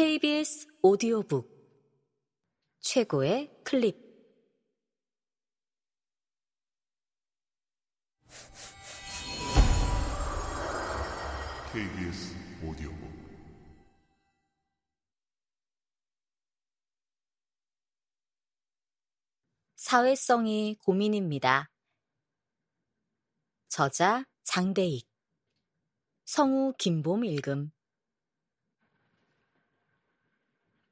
KBS 오디오북. 최고의 클립. KBS 오디오북. 사회성이 고민입니다. 저자 장대익. 성우 김봄 읽음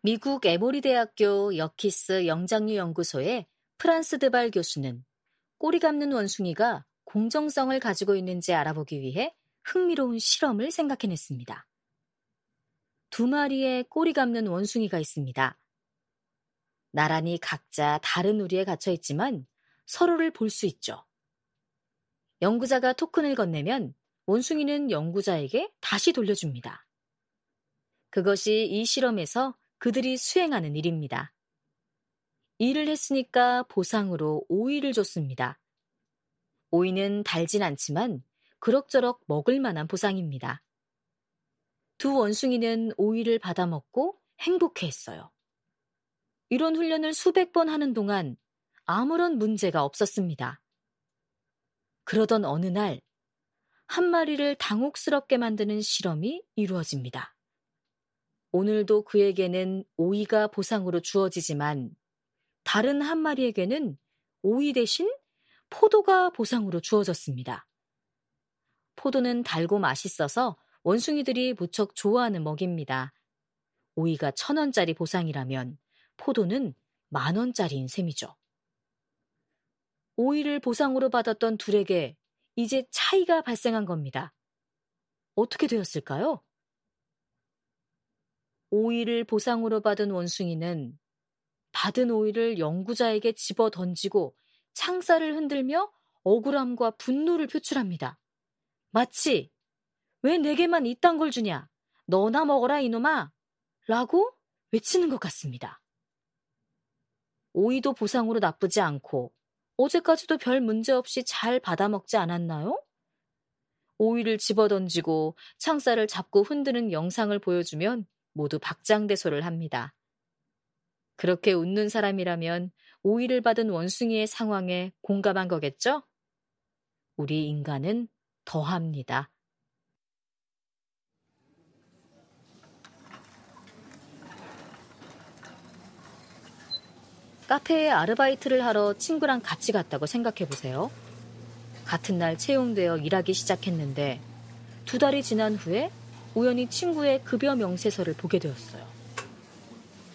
미국 에모리 대학교 여키스 영장류 연구소의 프란스 드발 교수는 꼬리 감는 원숭이가 공정성을 가지고 있는지 알아보기 위해 흥미로운 실험을 생각해냈습니다. 두 마리의 꼬리 감는 원숭이가 있습니다. 나란히 각자 다른 우리에 갇혀 있지만 서로를 볼 수 있죠. 연구자가 토큰을 건네면 원숭이는 연구자에게 다시 돌려줍니다. 그것이 이 실험에서 그들이 수행하는 일입니다. 일을 했으니까 보상으로 오이를 줬습니다. 오이는 달진 않지만 그럭저럭 먹을 만한 보상입니다. 두 원숭이는 오이를 받아먹고 행복해 했어요. 이런 훈련을 수백 번 하는 동안 아무런 문제가 없었습니다. 그러던 어느 날, 한 마리를 당혹스럽게 만드는 실험이 이루어집니다. 오늘도 그에게는 오이가 보상으로 주어지지만 다른 한 마리에게는 오이 대신 포도가 보상으로 주어졌습니다. 포도는 달고 맛있어서 원숭이들이 무척 좋아하는 먹입니다. 오이가 천 원짜리 보상이라면 포도는 만 원짜리인 셈이죠. 오이를 보상으로 받았던 둘에게 이제 차이가 발생한 겁니다. 어떻게 되었을까요? 오이를 보상으로 받은 원숭이는 받은 오이를 연구자에게 집어 던지고 창살을 흔들며 억울함과 분노를 표출합니다. 마치 왜 내게만 이딴 걸 주냐? 너나 먹어라 이놈아! 라고 외치는 것 같습니다. 오이도 보상으로 나쁘지 않고 어제까지도 별 문제 없이 잘 받아먹지 않았나요? 오이를 집어던지고 창살을 잡고 흔드는 영상을 보여주면 모두 박장대소를 합니다. 그렇게 웃는 사람이라면 오이를 받은 원숭이의 상황에 공감한 거겠죠? 우리 인간은 더합니다. 카페에 아르바이트를 하러 친구랑 같이 갔다고 생각해 보세요. 같은 날 채용되어 일하기 시작했는데 두 달이 지난 후에 우연히 친구의 급여 명세서를 보게 되었어요.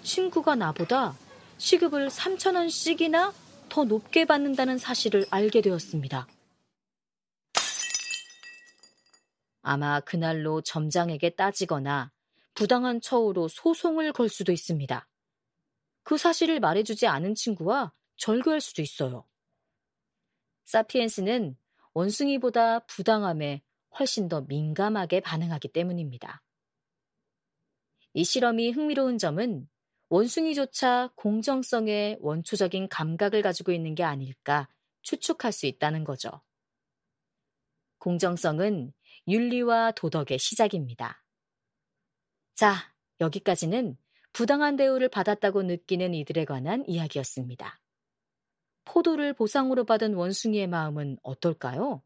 친구가 나보다 시급을 3천원씩이나 더 높게 받는다는 사실을 알게 되었습니다. 아마 그날로 점장에게 따지거나 부당한 처우로 소송을 걸 수도 있습니다. 그 사실을 말해주지 않은 친구와 절교할 수도 있어요. 사피엔스는 원숭이보다 부당함에 훨씬 더 민감하게 반응하기 때문입니다. 이 실험이 흥미로운 점은 원숭이조차 공정성의 원초적인 감각을 가지고 있는 게 아닐까 추측할 수 있다는 거죠. 공정성은 윤리와 도덕의 시작입니다. 자, 여기까지는 부당한 대우를 받았다고 느끼는 이들에 관한 이야기였습니다. 포도를 보상으로 받은 원숭이의 마음은 어떨까요?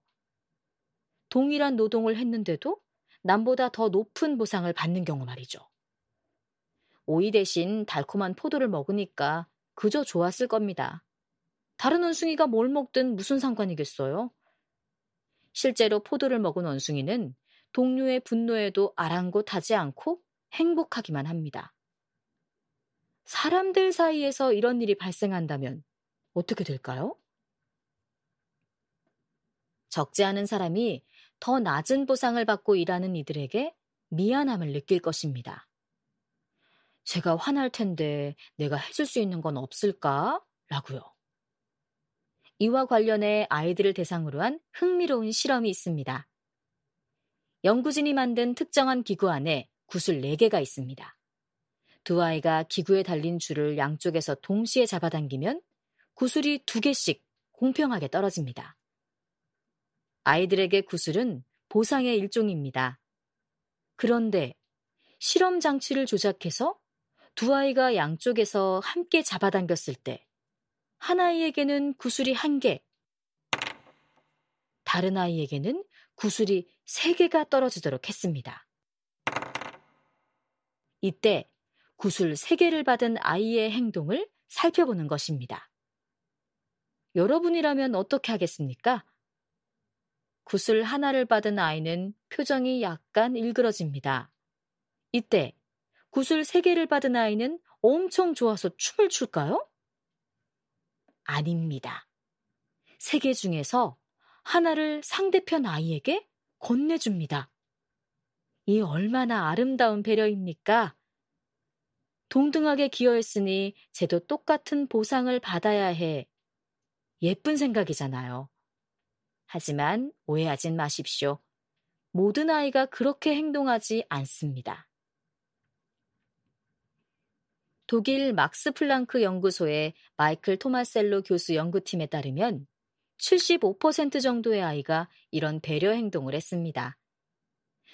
동일한 노동을 했는데도 남보다 더 높은 보상을 받는 경우 말이죠. 오이 대신 달콤한 포도를 먹으니까 그저 좋았을 겁니다. 다른 원숭이가 뭘 먹든 무슨 상관이겠어요? 실제로 포도를 먹은 원숭이는 동료의 분노에도 아랑곳하지 않고 행복하기만 합니다. 사람들 사이에서 이런 일이 발생한다면 어떻게 될까요? 적지 않은 사람이 더 낮은 보상을 받고 일하는 이들에게 미안함을 느낄 것입니다. 제가 화날 텐데 내가 해줄 수 있는 건 없을까? 라고요. 이와 관련해 아이들을 대상으로 한 흥미로운 실험이 있습니다. 연구진이 만든 특정한 기구 안에 구슬 4개가 있습니다. 두 아이가 기구에 달린 줄을 양쪽에서 동시에 잡아당기면 구슬이 2개씩 공평하게 떨어집니다. 아이들에게 구슬은 보상의 일종입니다. 그런데 실험 장치를 조작해서 두 아이가 양쪽에서 함께 잡아당겼을 때 한 아이에게는 구슬이 한 개, 다른 아이에게는 구슬이 세 개가 떨어지도록 했습니다. 이때 구슬 세 개를 받은 아이의 행동을 살펴보는 것입니다. 여러분이라면 어떻게 하겠습니까? 구슬 하나를 받은 아이는 표정이 약간 일그러집니다. 이때 구슬 세 개를 받은 아이는 엄청 좋아서 춤을 출까요? 아닙니다. 세 개 중에서 하나를 상대편 아이에게 건네줍니다. 이 얼마나 아름다운 배려입니까? 동등하게 기여했으니 쟤도 똑같은 보상을 받아야 해. 예쁜 생각이잖아요. 하지만 오해하진 마십시오. 모든 아이가 그렇게 행동하지 않습니다. 독일 막스 플랑크 연구소의 마이클 토마셀로 교수 연구팀에 따르면 75% 정도의 아이가 이런 배려 행동을 했습니다.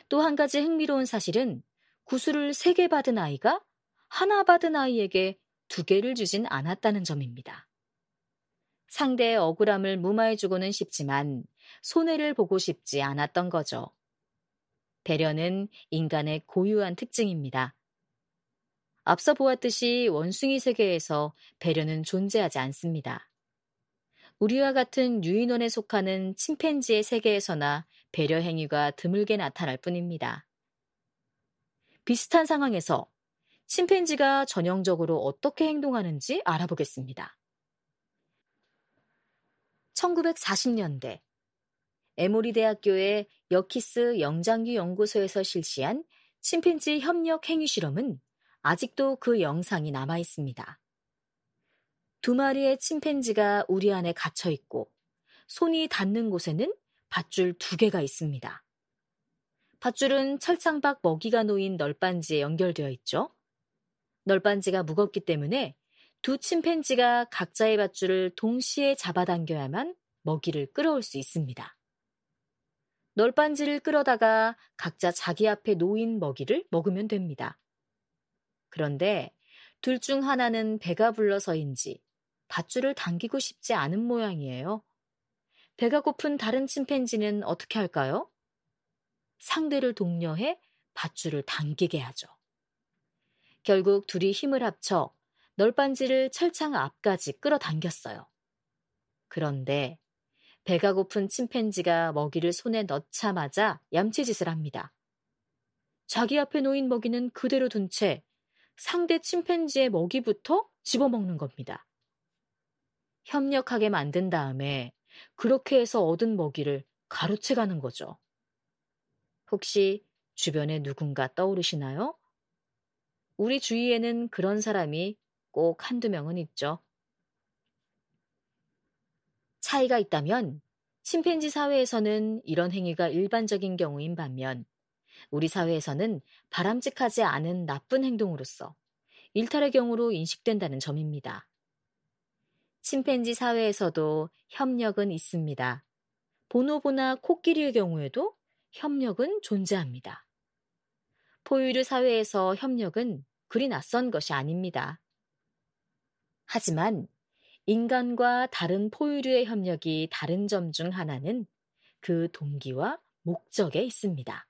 또 한 가지 흥미로운 사실은 구슬을 3개 받은 아이가 하나 받은 아이에게 두 개를 주진 않았다는 점입니다. 상대의 억울함을 무마해주고는 싶지만 손해를 보고 싶지 않았던 거죠. 배려는 인간의 고유한 특징입니다. 앞서 보았듯이 원숭이 세계에서 배려는 존재하지 않습니다. 우리와 같은 유인원에 속하는 침팬지의 세계에서나 배려 행위가 드물게 나타날 뿐입니다. 비슷한 상황에서 침팬지가 전형적으로 어떻게 행동하는지 알아보겠습니다. 1940년대 에모리 대학교의 여키스 영장류 연구소에서 실시한 침팬지 협력 행위 실험은 아직도 그 영상이 남아 있습니다. 두 마리의 침팬지가 우리 안에 갇혀 있고 손이 닿는 곳에는 밧줄 두 개가 있습니다. 밧줄은 철창 밖 먹이가 놓인 널빤지에 연결되어 있죠. 널빤지가 무겁기 때문에 두 침팬지가 각자의 밧줄을 동시에 잡아당겨야만 먹이를 끌어올 수 있습니다. 널빤지를 끌어다가 각자 자기 앞에 놓인 먹이를 먹으면 됩니다. 그런데 둘 중 하나는 배가 불러서인지 밧줄을 당기고 싶지 않은 모양이에요. 배가 고픈 다른 침팬지는 어떻게 할까요? 상대를 독려해 밧줄을 당기게 하죠. 결국 둘이 힘을 합쳐 널빤지를 철창 앞까지 끌어당겼어요. 그런데 배가 고픈 침팬지가 먹이를 손에 넣자마자 얌체짓을 합니다. 자기 앞에 놓인 먹이는 그대로 둔 채 상대 침팬지의 먹이부터 집어먹는 겁니다. 협력하게 만든 다음에 그렇게 해서 얻은 먹이를 가로채 가는 거죠. 혹시 주변에 누군가 떠오르시나요? 우리 주위에는 그런 사람이 꼭 한두 명은 있죠. 차이가 있다면 침팬지 사회에서는 이런 행위가 일반적인 경우인 반면 우리 사회에서는 바람직하지 않은 나쁜 행동으로서 일탈의 경우로 인식된다는 점입니다. 침팬지 사회에서도 협력은 있습니다. 보노보나 코끼리의 경우에도 협력은 존재합니다. 포유류 사회에서 협력은 그리 낯선 것이 아닙니다. 하지만 인간과 다른 포유류의 협력이 다른 점 중 하나는 그 동기와 목적에 있습니다.